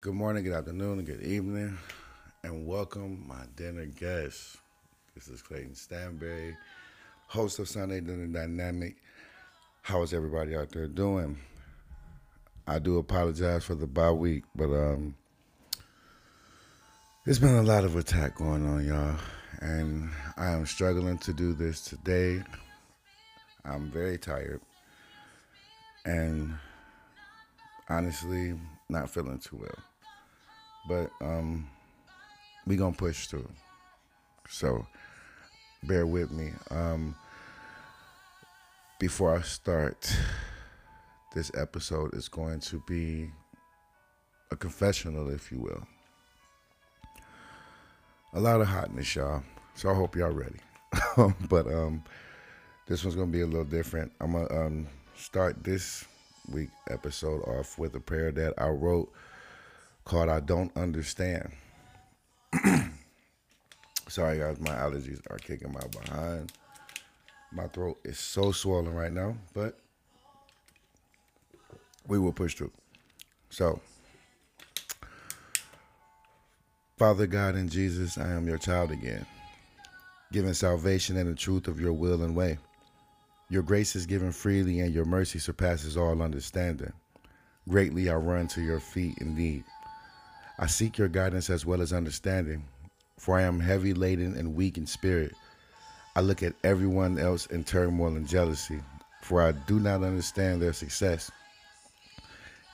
Good morning, good afternoon, good evening, and welcome my dinner guests. This is Clayton Stanberry, host of Sunday Dinner Dynamic. How is everybody out there doing? I do apologize for the bye week, but um, there's been a lot of attack going on, y'all, and I am struggling to do this today. I'm very tired, and honestly, not feeling too well but um, we gonna push through. So bear with me. Um, before I start, this episode is going to be a confessional, if you will. A lot of hotness, y'all. So I hope y'all ready. but um, this one's gonna be a little different. I'm gonna um, start this week episode off with a prayer that I wrote called I Don't Understand. Sorry, guys, my allergies are kicking my behind. My throat is so swollen right now, but we will push through. So, Father God in Jesus, I am your child again, given salvation and the truth of your will and way. Your grace is given freely, and your mercy surpasses all understanding. Greatly I run to your feet in need. I seek your guidance as well as understanding, for I am heavy laden and weak in spirit. I look at everyone else in turmoil and jealousy, for I do not understand their success,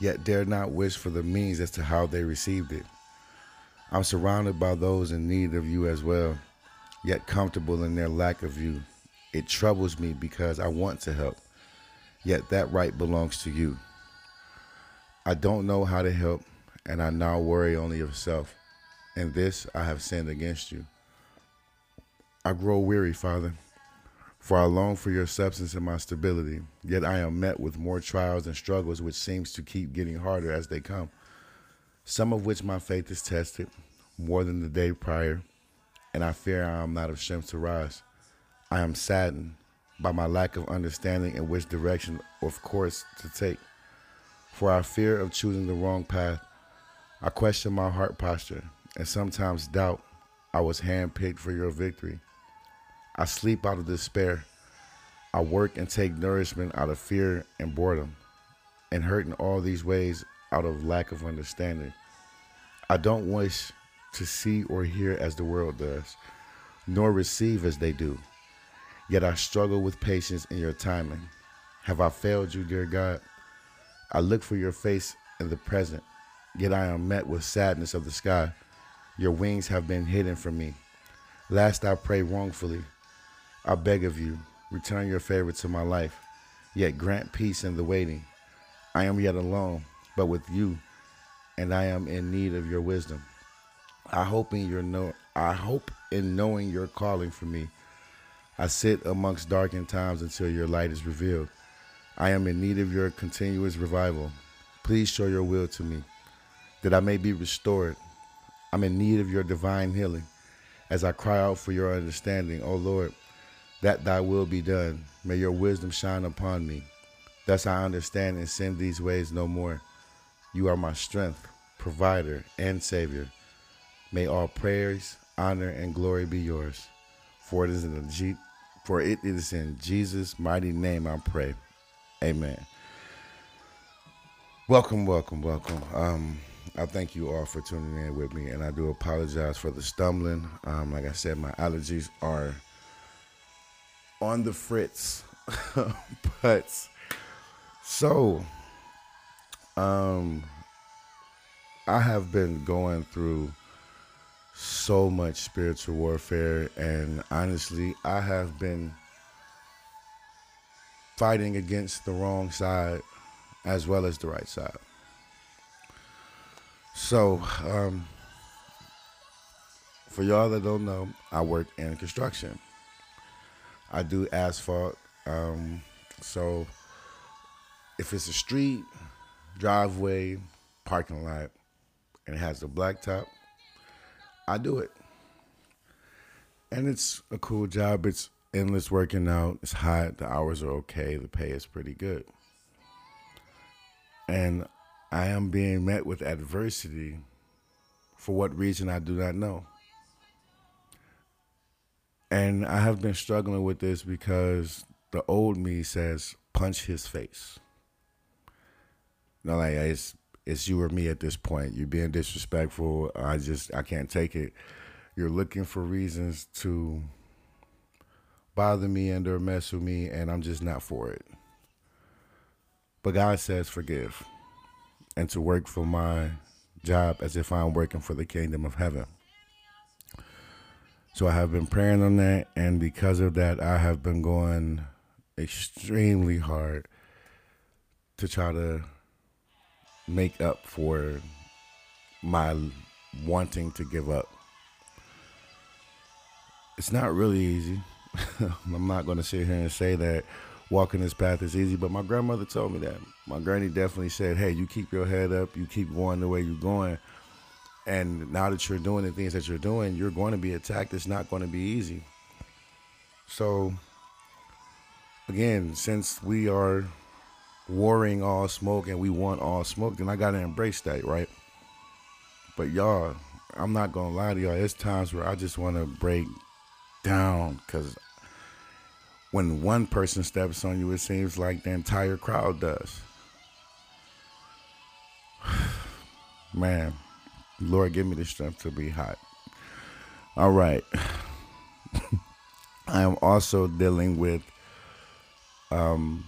yet dare not wish for the means as to how they received it. I'm surrounded by those in need of you as well, yet comfortable in their lack of you. It troubles me because I want to help, yet that right belongs to you. I don't know how to help and I now worry only of self. In this I have sinned against you. I grow weary, Father, for I long for your substance and my stability, yet I am met with more trials and struggles which seems to keep getting harder as they come. Some of which my faith is tested more than the day prior, and I fear I am not of strength to rise. I am saddened by my lack of understanding in which direction of course to take. For I fear of choosing the wrong path I question my heart posture and sometimes doubt I was handpicked for your victory. I sleep out of despair. I work and take nourishment out of fear and boredom, and hurt in all these ways out of lack of understanding. I don't wish to see or hear as the world does, nor receive as they do. Yet I struggle with patience in your timing. Have I failed you, dear God? I look for your face in the present Yet I am met with sadness of the sky. Your wings have been hidden from me. Last I pray wrongfully. I beg of you, return your favor to my life, yet grant peace in the waiting. I am yet alone, but with you, and I am in need of your wisdom. I hope in your know I hope in knowing your calling for me. I sit amongst darkened times until your light is revealed. I am in need of your continuous revival. Please show your will to me that I may be restored. I'm in need of your divine healing as I cry out for your understanding, O Lord, that thy will be done. May your wisdom shine upon me. Thus I understand and sin these ways no more. You are my strength, provider, and savior. May all praise, honor, and glory be yours. For it is in the for it is in Jesus' mighty name I pray. Amen. Welcome, welcome, welcome. Um, I thank you all for tuning in with me, and I do apologize for the stumbling. Um, like I said, my allergies are on the fritz, but so um, I have been going through so much spiritual warfare, and honestly, I have been fighting against the wrong side as well as the right side. So, um, for y'all that don't know, I work in construction. I do asphalt. Um, so, if it's a street, driveway, parking lot, and it has a blacktop, I do it. And it's a cool job. It's endless working out. It's hot. The hours are okay. The pay is pretty good. And I am being met with adversity for what reason I do not know. And I have been struggling with this because the old me says, punch his face. No, like it's it's you or me at this point. You're being disrespectful. I just I can't take it. You're looking for reasons to bother me and or mess with me, and I'm just not for it. But God says forgive and to work for my job as if I'm working for the kingdom of heaven. So I have been praying on that, and because of that, I have been going extremely hard to try to make up for my wanting to give up. It's not really easy. I'm not going to sit here and say that walking this path is easy, but my grandmother told me that. My granny definitely said, "Hey, you keep your head up, you keep going the way you're going." And now that you're doing the things that you're doing, you're going to be attacked. It's not going to be easy. So, again, since we are warring all smoke and we want all smoke, then I got to embrace that, right? But y'all, I'm not going to lie to y'all. There's times where I just want to break down because when one person steps on you, it seems like the entire crowd does. Man, Lord, give me the strength to be hot. All right. I am also dealing with um,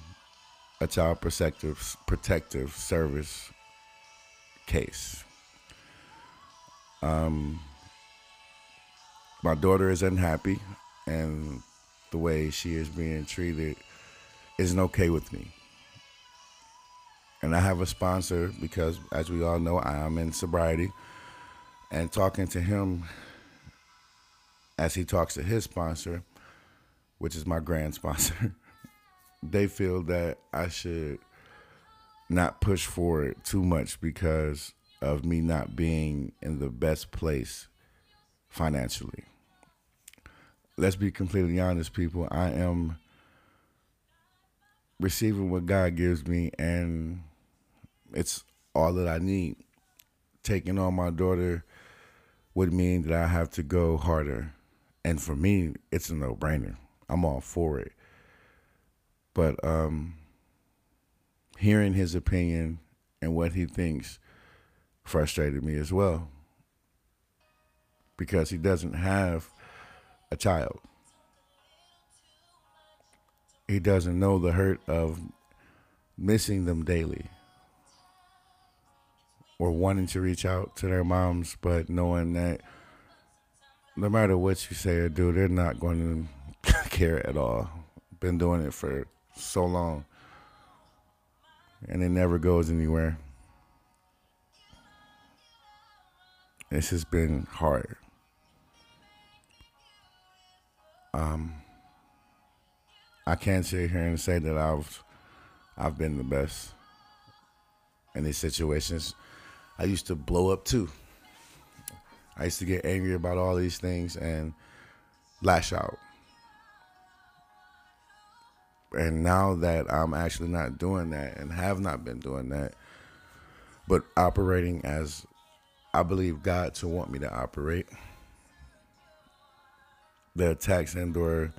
a child protective protective service case. Um, my daughter is unhappy, and the way she is being treated isn't okay with me. And I have a sponsor because, as we all know, I am in sobriety. And talking to him as he talks to his sponsor, which is my grand sponsor, they feel that I should not push forward too much because of me not being in the best place financially. Let's be completely honest, people. I am receiving what God gives me, and it's all that I need. Taking on my daughter would mean that I have to go harder. And for me, it's a no brainer. I'm all for it. But um, hearing his opinion and what he thinks frustrated me as well because he doesn't have a child. He doesn't know the hurt of missing them daily or wanting to reach out to their moms, but knowing that no matter what you say or do, they're not going to care at all. Been doing it for so long, and it never goes anywhere. This has been hard. Um, I can't sit here and say that I've I've been the best in these situations. I used to blow up too. I used to get angry about all these things and lash out. And now that I'm actually not doing that and have not been doing that, but operating as I believe God to want me to operate, the attacks and or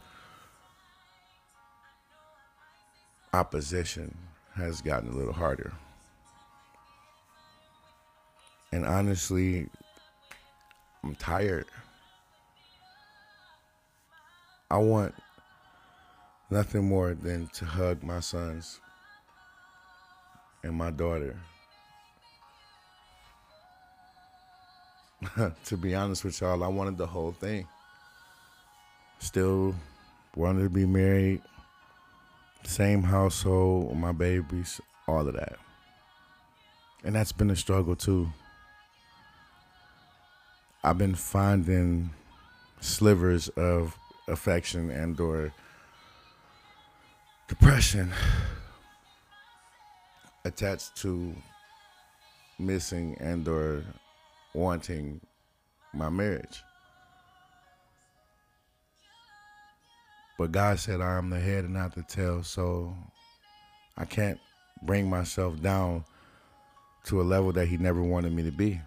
opposition has gotten a little harder. And honestly, I'm tired. I want nothing more than to hug my sons and my daughter. to be honest with y'all, I wanted the whole thing. Still wanted to be married, same household, my babies, all of that. And that's been a struggle too. I've been finding slivers of affection and or depression attached to missing and or wanting my marriage. But God said I am the head and not the tail, so I can't bring myself down to a level that he never wanted me to be.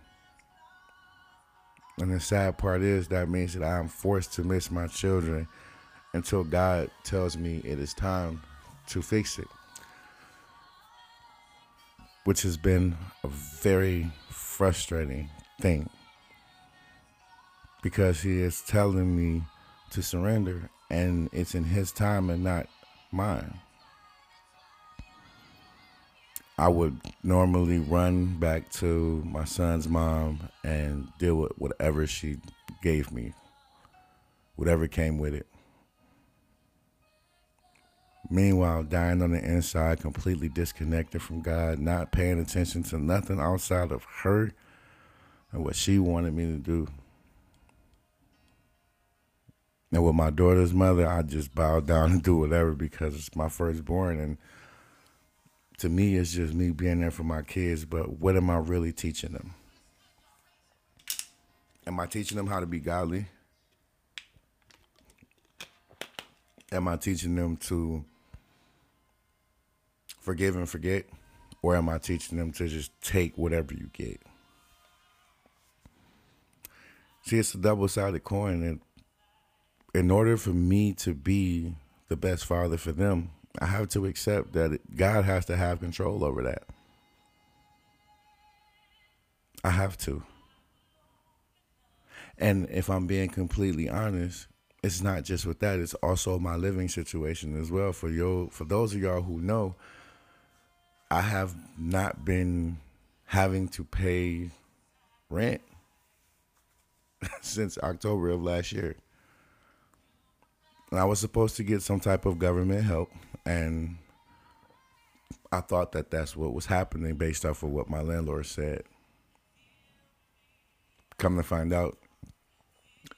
And the sad part is that means that I'm forced to miss my children until God tells me it is time to fix it. Which has been a very frustrating thing because he is telling me to surrender and it's in his time and not mine. I would normally run back to my son's mom and deal with whatever she gave me, whatever came with it. Meanwhile, dying on the inside, completely disconnected from God, not paying attention to nothing outside of her and what she wanted me to do. And with my daughter's mother, I just bow down and do whatever because it's my firstborn and to me, it's just me being there for my kids, but what am I really teaching them? Am I teaching them how to be godly? Am I teaching them to forgive and forget? Or am I teaching them to just take whatever you get? See, it's a double sided coin. And in order for me to be the best father for them, I have to accept that God has to have control over that. I have to. And if I'm being completely honest, it's not just with that, it's also my living situation as well. For you for those of y'all who know, I have not been having to pay rent since October of last year. I was supposed to get some type of government help and I thought that that's what was happening based off of what my landlord said. Come to find out,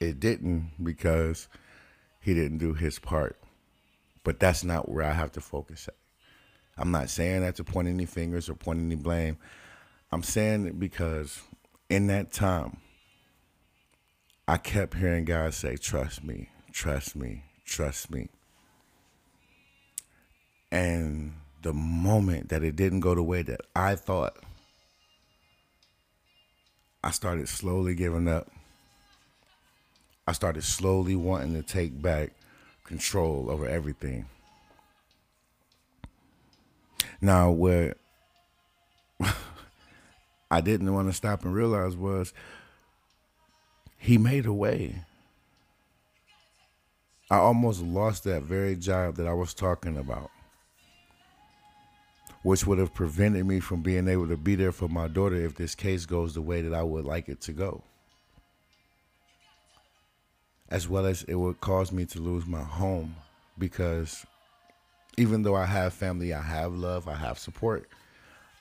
it didn't because he didn't do his part. But that's not where I have to focus at. I'm not saying that to point any fingers or point any blame. I'm saying it because in that time, I kept hearing God say, Trust me, trust me, trust me. And the moment that it didn't go the way that I thought, I started slowly giving up. I started slowly wanting to take back control over everything. Now, what I didn't want to stop and realize was he made a way. I almost lost that very job that I was talking about which would have prevented me from being able to be there for my daughter if this case goes the way that I would like it to go. As well as it would cause me to lose my home because even though I have family, I have love, I have support.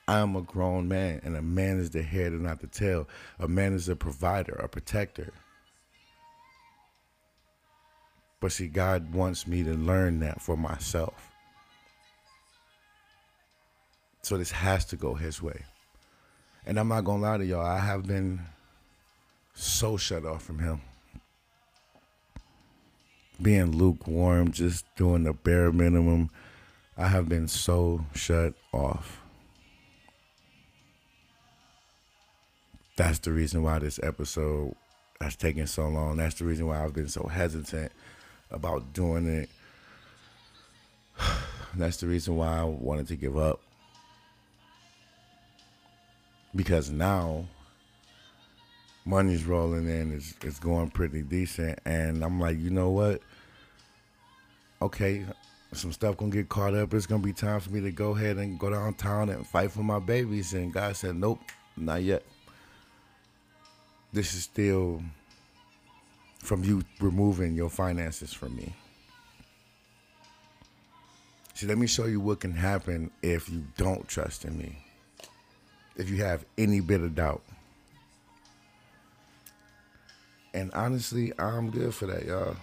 I am a grown man, and a man is the head and not the tail. A man is a provider, a protector. But see, God wants me to learn that for myself. So this has to go his way. And I'm not gonna lie to y'all, I have been so shut off from him. Being lukewarm, just doing the bare minimum. I have been so shut off. That's the reason why this episode has taken so long. That's the reason why I've been so hesitant about doing it. That's the reason why I wanted to give up because now money's rolling in, it's, it's going pretty decent. And I'm like, you know what? Okay, some stuff gonna get caught up. It's gonna be time for me to go ahead and go downtown and fight for my babies. And God said, nope, not yet. This is still from you removing your finances from me. See, let me show you what can happen if you don't trust in me if you have any bit of doubt. And honestly, I'm good for that, y'all.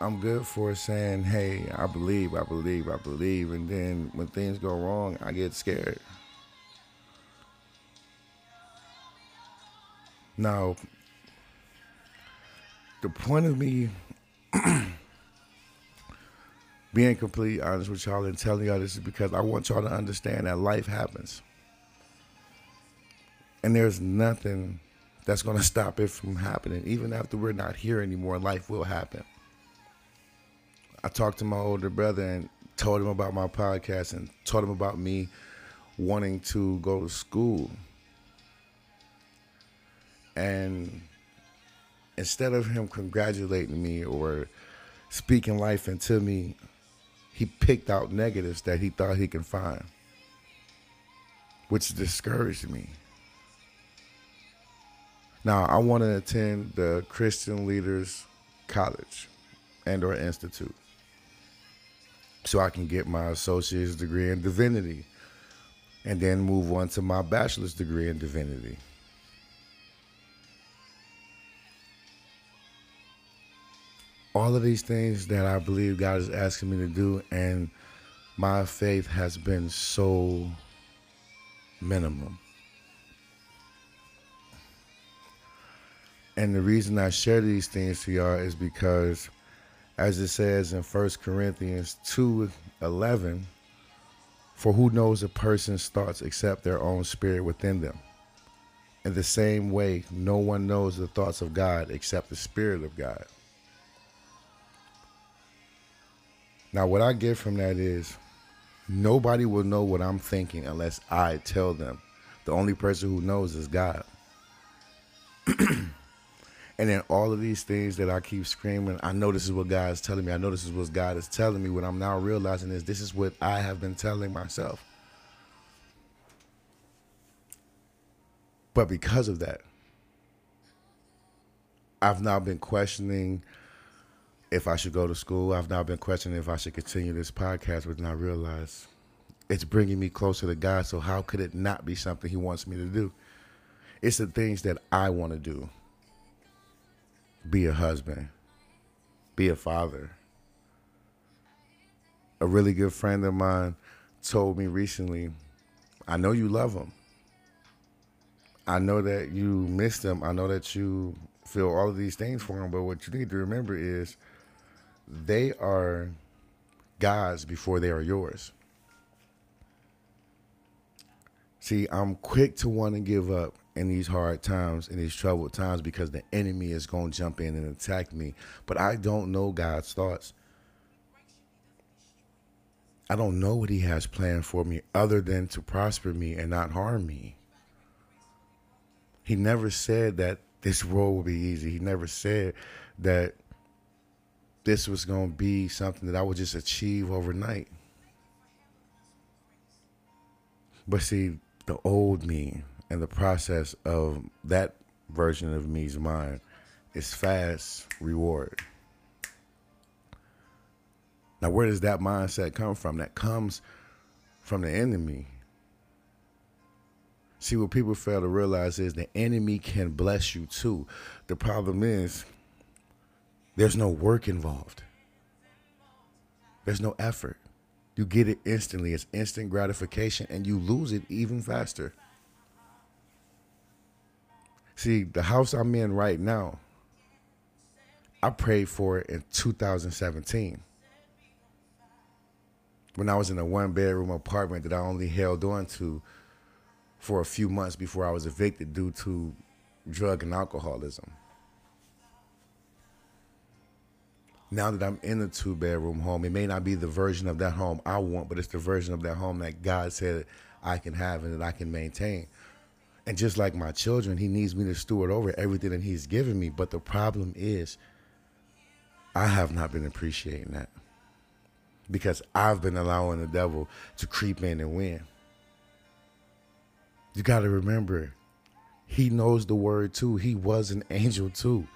I'm good for saying, hey, I believe, I believe, I believe. And then when things go wrong, I get scared. Now, the point of me being completely honest with y'all and telling y'all this is because I want y'all to understand that life happens. And there's nothing that's going to stop it from happening. Even after we're not here anymore, life will happen. I talked to my older brother and told him about my podcast and told him about me wanting to go to school. And instead of him congratulating me or speaking life into me, he picked out negatives that he thought he could find, which discouraged me. Now, I want to attend the Christian Leaders College and or Institute so I can get my associate's degree in divinity and then move on to my bachelor's degree in divinity. All of these things that I believe God is asking me to do, and my faith has been so minimum. And the reason I share these things to y'all is because as it says in 1 Corinthians 2 11, for who knows a person's thoughts except their own spirit within them? In the same way, no one knows the thoughts of God except the Spirit of God. Now, what I get from that is nobody will know what I'm thinking unless I tell them. The only person who knows is God. And then all of these things that I keep screaming, I know this is what God is telling me. I know this is what God is telling me. What I'm now realizing is this is what I have been telling myself. But because of that, I've now been questioning if I should go to school. I've now been questioning if I should continue this podcast, but then I realize it's bringing me closer to God. So how could it not be something He wants me to do? It's the things that I want to do be a husband, be a father. A really good friend of mine told me recently, I know you love him. I know that you miss them. I know that you feel all of these things for them. But what you need to remember is they are God's before they are yours. See, I'm quick to want to give up in these hard times, in these troubled times, because the enemy is going to jump in and attack me. But I don't know God's thoughts. I don't know what He has planned for me other than to prosper me and not harm me. He never said that this road will be easy. He never said that this was going to be something that I would just achieve overnight. But see, the old me, and the process of that version of me's mind is fast reward. Now, where does that mindset come from? That comes from the enemy. See, what people fail to realize is the enemy can bless you too. The problem is there's no work involved, there's no effort. You get it instantly, it's instant gratification, and you lose it even faster. See, the house I'm in right now, I prayed for it in 2017. When I was in a one bedroom apartment that I only held on to for a few months before I was evicted due to drug and alcoholism. Now that I'm in a two bedroom home, it may not be the version of that home I want, but it's the version of that home that God said I can have and that I can maintain. And just like my children, he needs me to steward over everything that he's given me. But the problem is, I have not been appreciating that because I've been allowing the devil to creep in and win. You got to remember, he knows the word too. He was an angel too.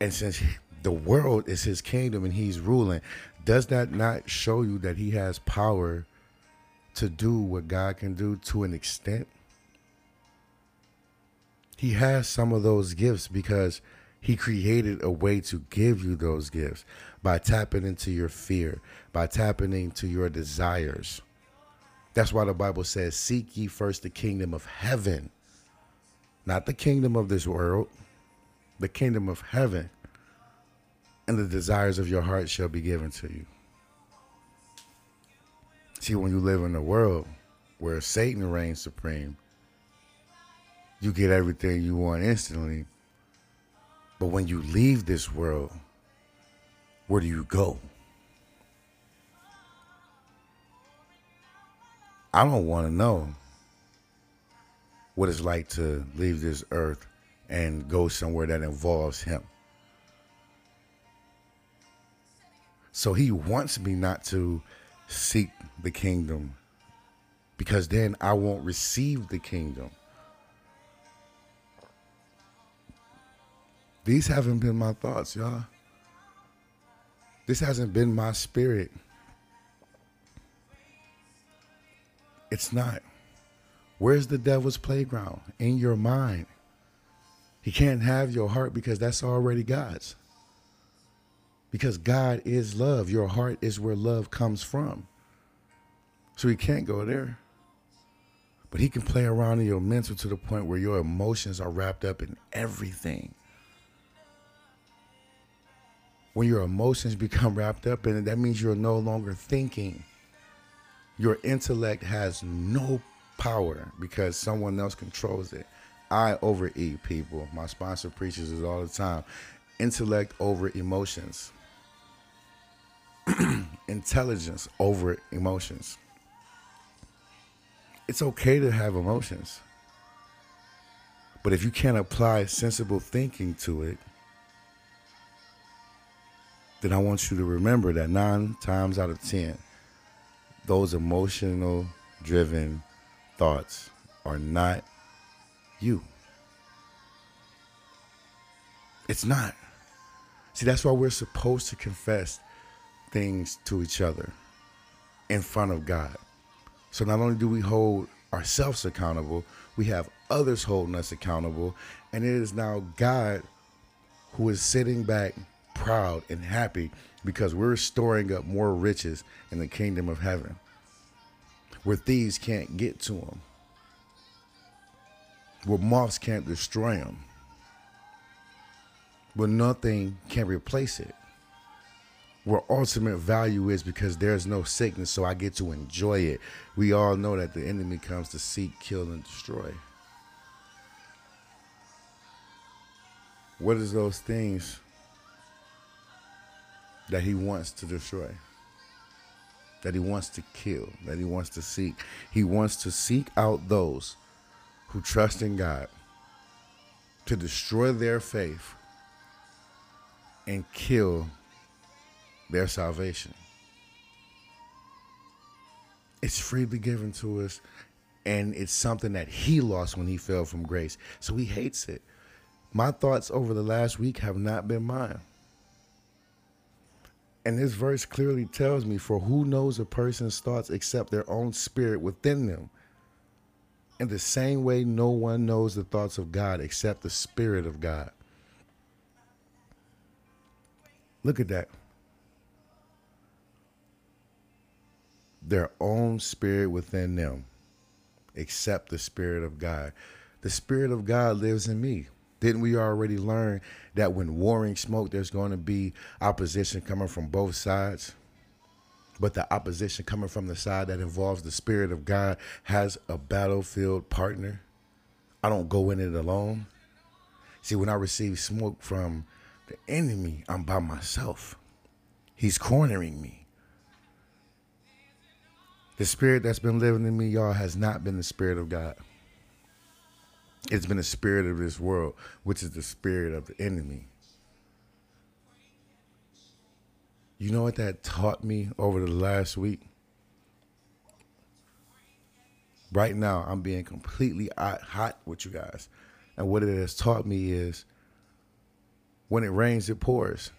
And since the world is his kingdom and he's ruling, does that not show you that he has power to do what God can do to an extent. He has some of those gifts because he created a way to give you those gifts by tapping into your fear, by tapping into your desires. That's why the Bible says, Seek ye first the kingdom of heaven, not the kingdom of this world, the kingdom of heaven. and the desires of your heart shall be given to you. See, when you live in a world where Satan reigns supreme, you get everything you want instantly. But when you leave this world, where do you go? I don't want to know what it's like to leave this earth and go somewhere that involves him. So he wants me not to seek the kingdom because then I won't receive the kingdom. These haven't been my thoughts, y'all. This hasn't been my spirit. It's not. Where's the devil's playground? In your mind. He can't have your heart because that's already God's. Because God is love. Your heart is where love comes from. So he can't go there. But he can play around in your mental to the point where your emotions are wrapped up in everything. When your emotions become wrapped up in it, that means you're no longer thinking. Your intellect has no power because someone else controls it. I overeat people. My sponsor preaches it all the time. Intellect over emotions. Intelligence over emotions. It's okay to have emotions. But if you can't apply sensible thinking to it, then I want you to remember that nine times out of 10, those emotional driven thoughts are not you. It's not. See, that's why we're supposed to confess things to each other in front of God. So not only do we hold ourselves accountable, we have others holding us accountable. And it is now God who is sitting back proud and happy because we're storing up more riches in the kingdom of heaven where thieves can't get to them, where moths can't destroy them, where nothing can replace it, where ultimate value is because there's no sickness, so I get to enjoy it. We all know that the enemy comes to seek, kill, and destroy. What is those things that he wants to destroy, that he wants to kill, that he wants to seek. He wants to seek out those who trust in God to destroy their faith and kill their salvation. It's freely given to us, and it's something that he lost when he fell from grace. So he hates it. My thoughts over the last week have not been mine. And this verse clearly tells me, for who knows a person's thoughts except their own spirit within them? In the same way, no one knows the thoughts of God except the Spirit of God. Look at that. Their own spirit within them, except the Spirit of God. The Spirit of God lives in me. Didn't we already learn that when warring smoke, there's going to be opposition coming from both sides? But the opposition coming from the side that involves the Spirit of God has a battlefield partner. I don't go in it alone. See, when I receive smoke from the enemy, I'm by myself. He's cornering me. The spirit that's been living in me, y'all, has not been the Spirit of God. It's been the spirit of this world, which is the spirit of the enemy. You know what that taught me over the last week? Right now, I'm being completely hot with you guys. And what it has taught me is when it rains, it pours.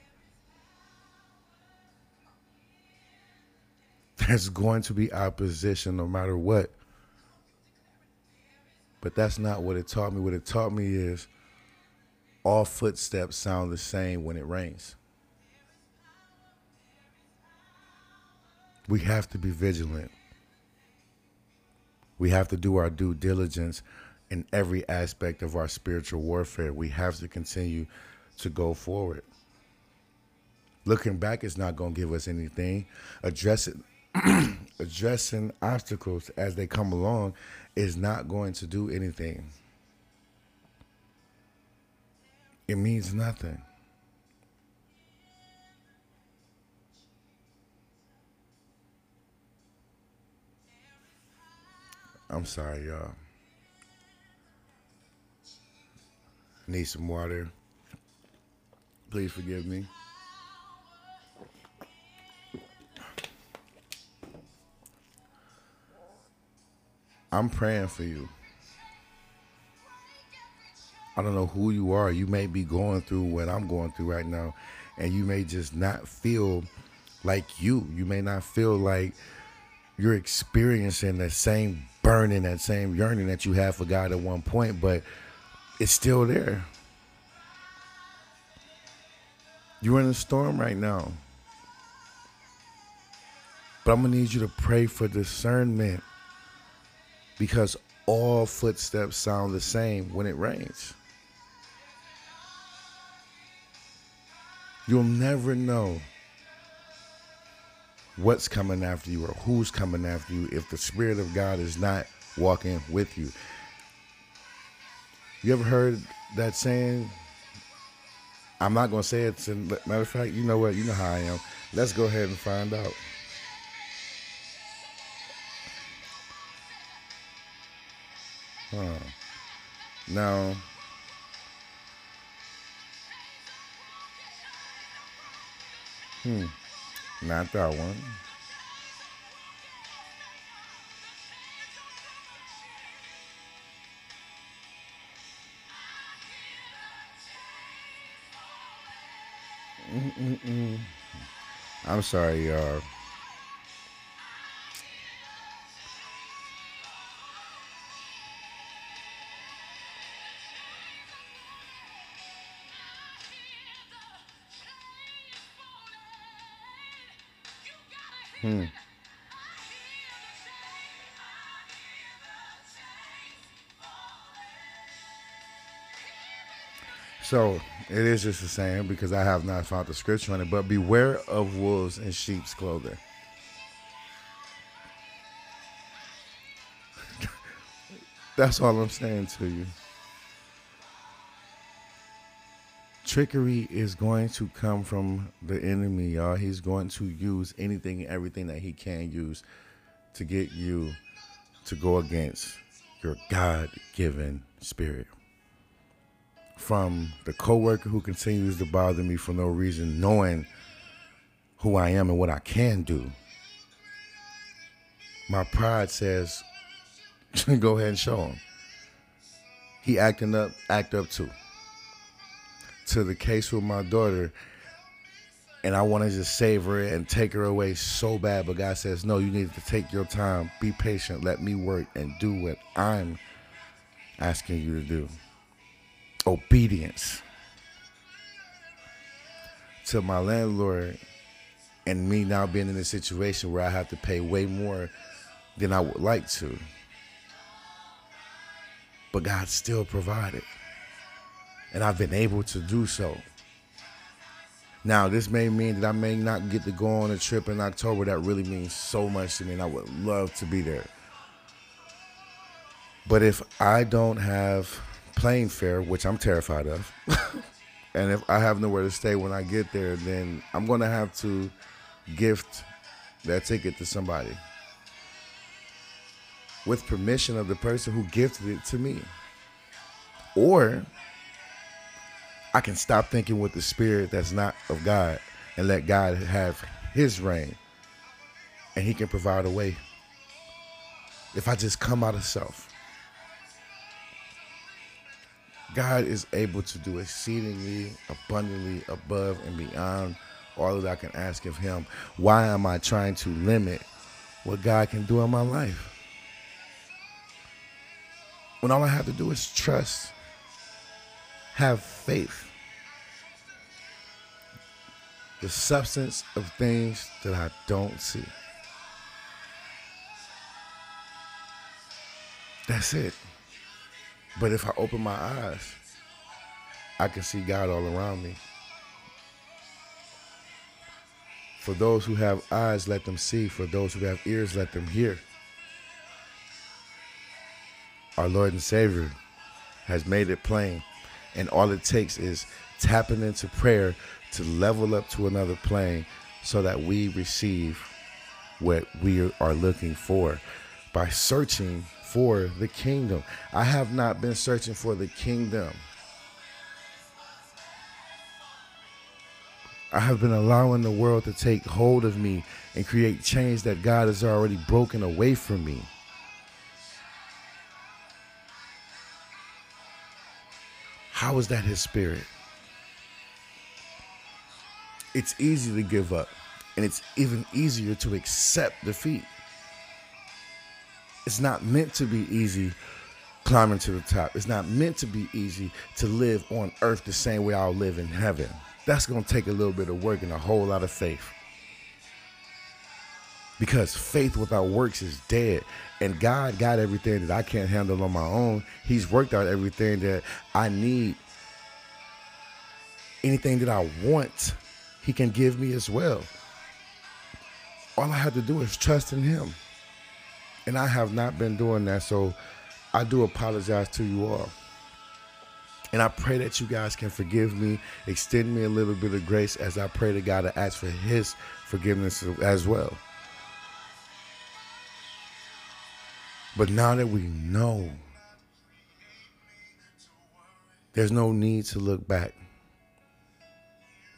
There's going to be opposition no matter what. But that's not what it taught me. What it taught me is all footsteps sound the same when it rains. We have to be vigilant. We have to do our due diligence in every aspect of our spiritual warfare. We have to continue to go forward. Looking back is not going to give us anything. Addressing addressing obstacles as they come along is not going to do anything. It means nothing. I'm sorry, y'all. Need some water. Please forgive me. I'm praying for you. I don't know who you are. You may be going through what I'm going through right now, and you may just not feel like you. You may not feel like you're experiencing the same burning, that same yearning that you had for God at one point, but it's still there. You're in a storm right now. But I'm going to need you to pray for discernment because all footsteps sound the same when it rains. You'll never know what's coming after you or who's coming after you if the Spirit of God is not walking with you. You ever heard that saying? I'm not going to say it. Matter of fact, you know what? You know how I am. Let's go ahead and find out. Huh. Now, hmm, not that one. Mm-mm-mm. I'm sorry, y'all. So it is just the same because I have not found the scripture on it. But beware of wolves in sheep's clothing. That's all I'm saying to you. Trickery is going to come from the enemy, y'all. He's going to use anything and everything that he can use to get you to go against your God given spirit from the coworker who continues to bother me for no reason, knowing who I am and what I can do. My pride says, go ahead and show him. He acting up, act up too. To the case with my daughter, and I want to just save her and take her away so bad, but God says, no, you need to take your time, be patient, let me work and do what I'm asking you to do obedience to my landlord and me now being in a situation where I have to pay way more than I would like to. But God still provided. And I've been able to do so. Now, this may mean that I may not get to go on a trip in October. That really means so much to me, and I would love to be there. But if I don't have plane fare, which I'm terrified of, and if I have nowhere to stay when I get there, then I'm going to have to gift that ticket to somebody with permission of the person who gifted it to me. Or I can stop thinking with the spirit that's not of God and let God have his reign. And he can provide a way. If I just come out of self. God is able to do exceedingly abundantly above and beyond all that I can ask of Him. Why am I trying to limit what God can do in my life? When all I have to do is trust, have faith. The substance of things that I don't see. That's it. But if I open my eyes, I can see God all around me. For those who have eyes, let them see. For those who have ears, let them hear. Our Lord and Savior has made it plain. And all it takes is tapping into prayer to level up to another plane so that we receive what we are looking for by searching for the kingdom. I have not been searching for the kingdom. I have been allowing the world to take hold of me and create change that God has already broken away from me. How is that his spirit? It's easy to give up, and it's even easier to accept defeat. It's not meant to be easy climbing to the top. It's not meant to be easy to live on earth the same way I'll live in heaven. That's going to take a little bit of work and a whole lot of faith. Because faith without works is dead. And God got everything that I can't handle on my own. He's worked out everything that I need. Anything that I want, He can give me as well. All I have to do is trust in Him. And I have not been doing that. So I do apologize to you all. And I pray that you guys can forgive me, extend me a little bit of grace as I pray to God to ask for His forgiveness as well. But now that we know, there's no need to look back.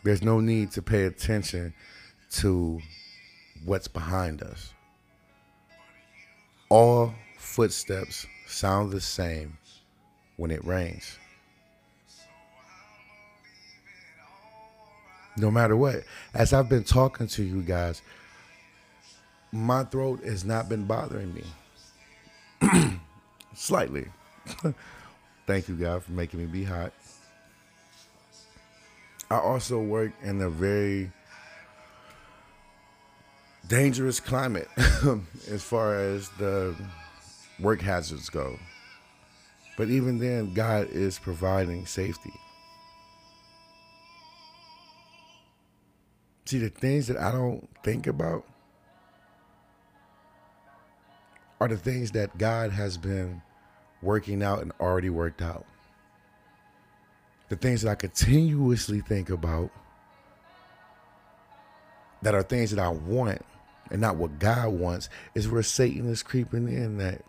There's no need to pay attention to what's behind us. All footsteps sound the same when it rains. No matter what, as I've been talking to you guys, my throat has not been bothering me. Slightly. Thank you, God, for making me be hot. I also work in a very dangerous climate as far as the work hazards go. But even then, God is providing safety. See, the things that I don't think about are the things that God has been working out and already worked out. The things that I continuously think about that are things that I want and not what God wants is where Satan is creeping in that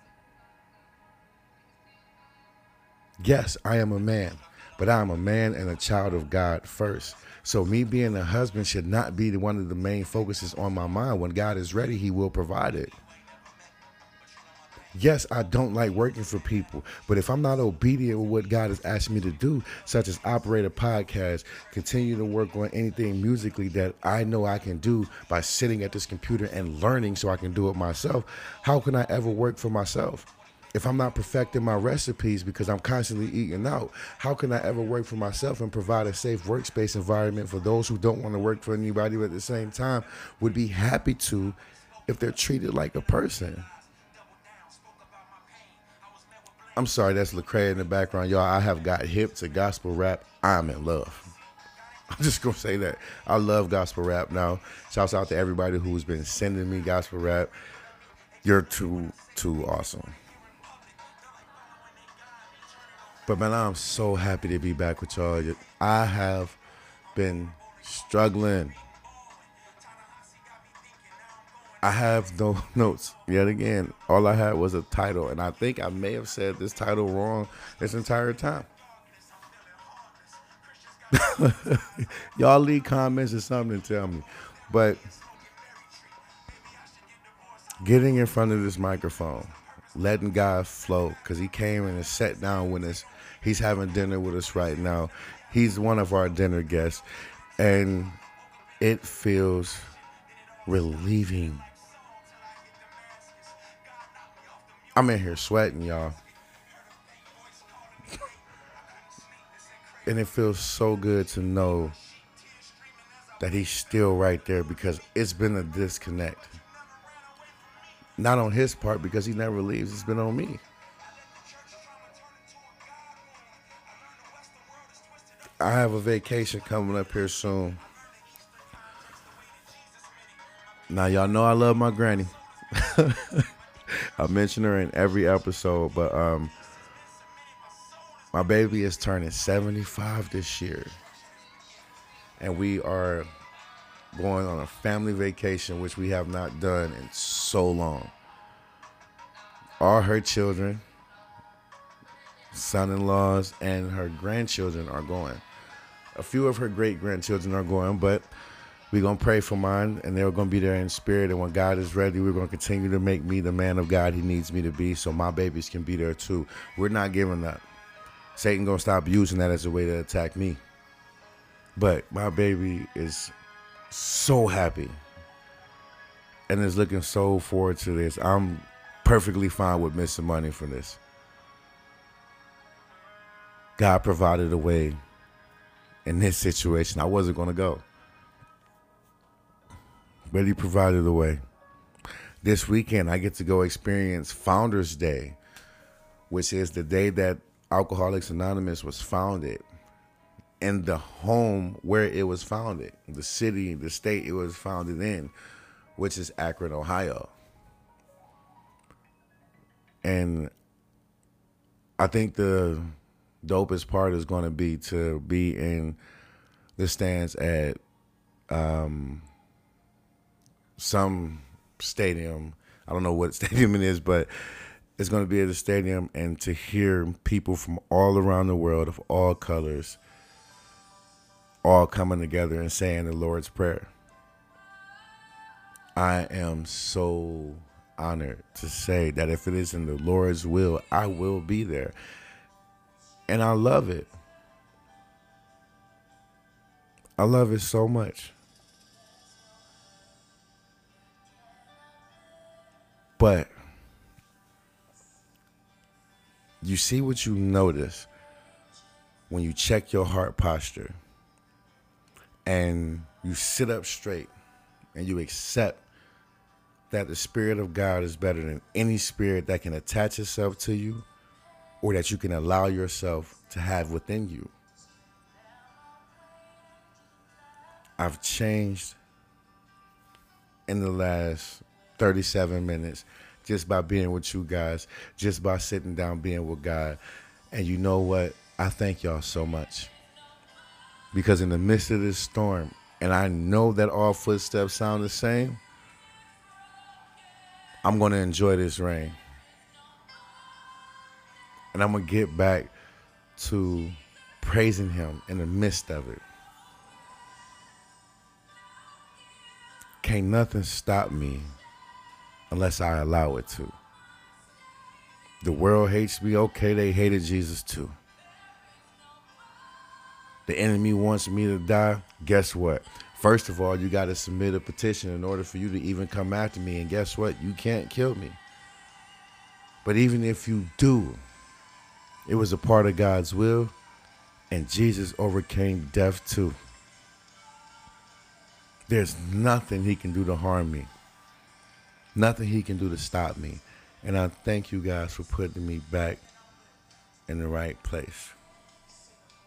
yes, I am a man, but I am a man and a child of God first. So me being a husband should not be one of the main focuses on my mind. When God is ready, he will provide it. Yes, I don't like working for people, but if I'm not obedient with what God has asked me to do, such as operate a podcast, continue to work on anything musically that I know I can do by sitting at this computer and learning so I can do it myself, how can I ever work for myself? If I'm not perfecting my recipes because I'm constantly eating out, how can I ever work for myself and provide a safe workspace environment for those who don't want to work for anybody but at the same time would be happy to if they're treated like a person? I'm sorry, that's Lecrae in the background, y'all. I have got hip to gospel rap. I'm in love. I'm just gonna say that I love gospel rap now. Shouts out to everybody who's been sending me gospel rap. You're too too awesome. But man, I'm so happy to be back with y'all. I have been struggling. I have no notes yet again. All I had was a title, and I think I may have said this title wrong this entire time. Y'all leave comments or something to tell me. But getting in front of this microphone, letting God flow, because he came and sat down with us. He's having dinner with us right now. He's one of our dinner guests. And it feels relieving I'm in here sweating, y'all. and it feels so good to know that he's still right there because it's been a disconnect. Not on his part because he never leaves, it's been on me. I have a vacation coming up here soon. Now y'all know I love my granny. I mention her in every episode, but um my baby is turning 75 this year. And we are going on a family vacation, which we have not done in so long. All her children, son in laws, and her grandchildren are going. A few of her great grandchildren are going, but we're going to pray for mine, and they're going to be there in spirit. And when God is ready, we're going to continue to make me the man of God He needs me to be so my babies can be there too. We're not giving up. Satan going to stop using that as a way to attack me. But my baby is so happy and is looking so forward to this. I'm perfectly fine with missing money for this. God provided a way in this situation. I wasn't going to go, but He provided a way. This weekend, I get to go experience Founders Day, which is the day that Alcoholics Anonymous was founded and the home where it was founded, the city, the state it was founded in, which is Akron, Ohio. And I think the dopest part is going to be to be in the stands at um, some stadium. I don't know what stadium it is, but it's going to be at the stadium and to hear people from all around the world of all colors all coming together and saying the Lord's Prayer. I am so honored to say that if it is in the Lord's will, I will be there. And I love it. I love it so much. But you see what you notice when you check your heart posture and you sit up straight and you accept that the Spirit of God is better than any spirit that can attach itself to you or that you can allow yourself to have within you. I've changed in the last 37 minutes just by being with you guys, just by sitting down being with God. And you know what? I thank y'all so much. Because in the midst of this storm, and I know that all footsteps sound the same, I'm going to enjoy this rain. And I'm going to get back to praising Him in the midst of it. Can't nothing stop me unless I allow it to. The world hates me, okay, they hated Jesus too. The enemy wants me to die. Guess what? First of all, you got to submit a petition in order for you to even come after me. And guess what? You can't kill me. But even if you do, it was a part of God's will, and Jesus overcame death too. There's nothing he can do to harm me nothing he can do to stop me. And I thank you guys for putting me back in the right place.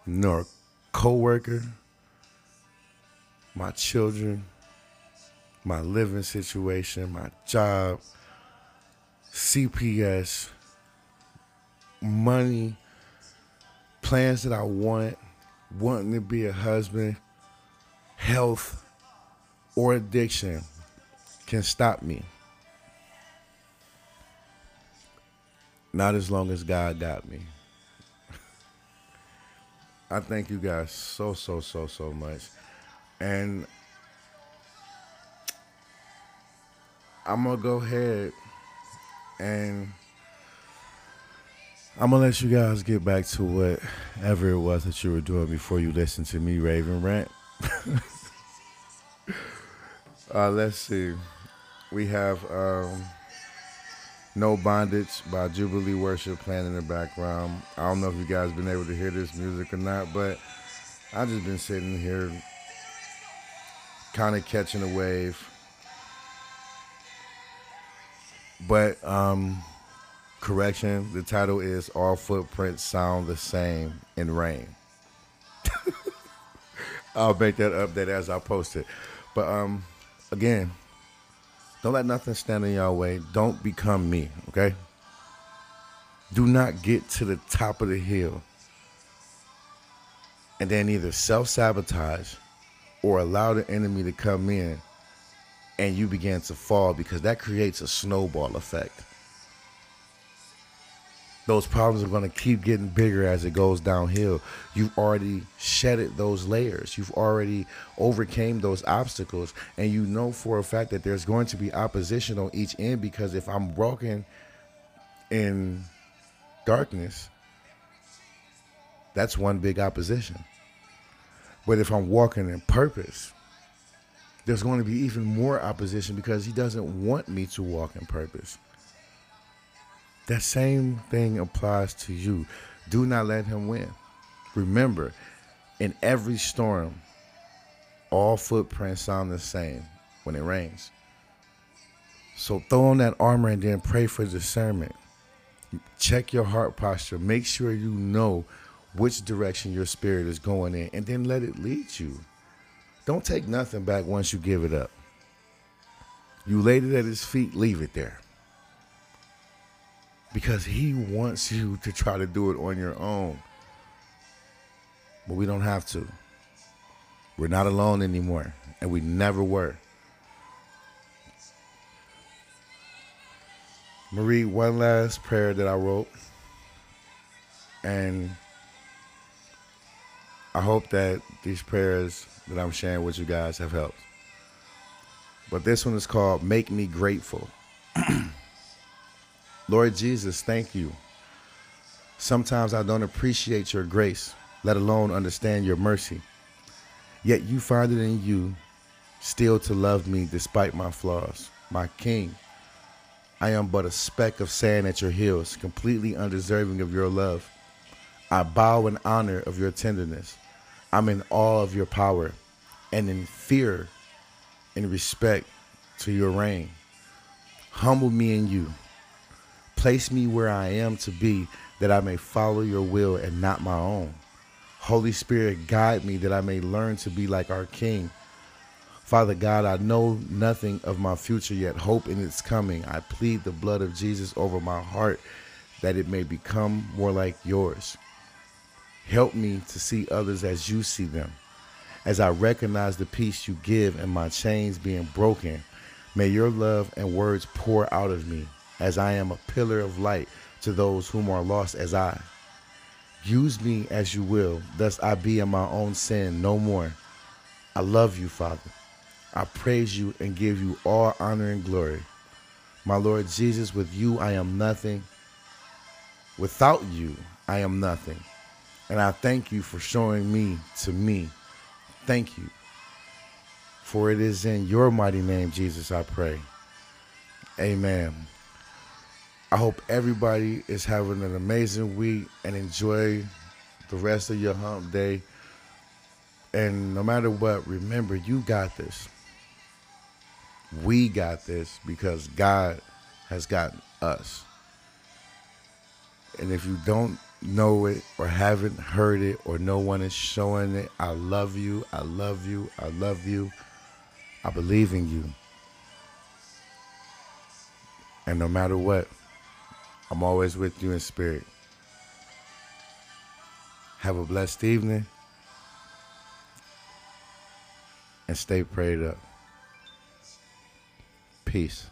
Nor co-worker, my children, my living situation, my job, CPS, money, plans that I want, wanting to be a husband, health, or addiction can stop me. Not as long as God got me. I thank you guys so, so, so, so much. And I'm going to go ahead and I'm going to let you guys get back to whatever it was that you were doing before you listened to me Raven rant. uh, let's see. We have. Um, no Bondage by Jubilee Worship playing in the background. I don't know if you guys been able to hear this music or not, but I've just been sitting here kind of catching a wave. But um correction, the title is All Footprints Sound the Same in Rain. I'll make that update as I post it. But um again, Don't let nothing stand in your way. Don't become me, okay? Do not get to the top of the hill and then either self sabotage or allow the enemy to come in and you begin to fall because that creates a snowball effect. Those problems are going to keep getting bigger as it goes downhill. You've already shedded those layers. You've already overcame those obstacles and you know for a fact that there's going to be opposition on each end because if I'm walking in darkness, that's one big opposition. But if I'm walking in purpose, there's going to be even more opposition because he doesn't want me to walk in purpose. That same thing applies to you. Do not let him win. Remember, in every storm, all footprints sound the same when it rains. So throw on that armor and then pray for discernment. Check your heart posture. Make sure you know which direction your spirit is going in and then let it lead you. Don't take nothing back once you give it up. You laid it at his feet, leave it there. Because he wants you to try to do it on your own. But we don't have to. We're not alone anymore, and we never were. Marie, one last prayer that I wrote. And I hope that these prayers that I'm sharing with you guys have helped. But this one is called Make Me Grateful. Lord Jesus, thank you. Sometimes I don't appreciate your grace, let alone understand your mercy. Yet you find it in you still to love me despite my flaws. My King, I am but a speck of sand at your heels, completely undeserving of your love. I bow in honor of your tenderness. I'm in awe of your power and in fear and respect to your reign. Humble me in you. Place me where I am to be that I may follow your will and not my own. Holy Spirit, guide me that I may learn to be like our King. Father God, I know nothing of my future yet hope in its coming. I plead the blood of Jesus over my heart that it may become more like yours. Help me to see others as you see them. As I recognize the peace you give and my chains being broken, may your love and words pour out of me as I am a pillar of light to those whom are lost as I. Use me as you will, thus I be in my own sin no more. I love you, Father. I praise you and give you all honor and glory. My Lord Jesus, with you I am nothing. Without you, I am nothing. And I thank you for showing me to me. Thank you. For it is in your mighty name, Jesus, I pray. Amen. I hope everybody is having an amazing week and enjoy the rest of your hump day. And no matter what, remember, you got this. We got this because God has got us. And if you don't know it or haven't heard it or no one is showing it, I love you. I love you. I love you. I believe in you. And no matter what, I'm always with you in spirit. Have a blessed evening and stay prayed up. Peace.